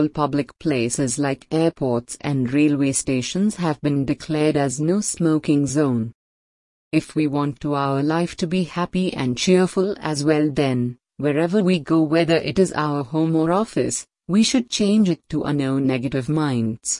all public places like airports and railway stations have been declared as no smoking zone. If we want to our life to be happy and cheerful as well then, wherever we go whether it is our home or office, we should change it to a no negative minds.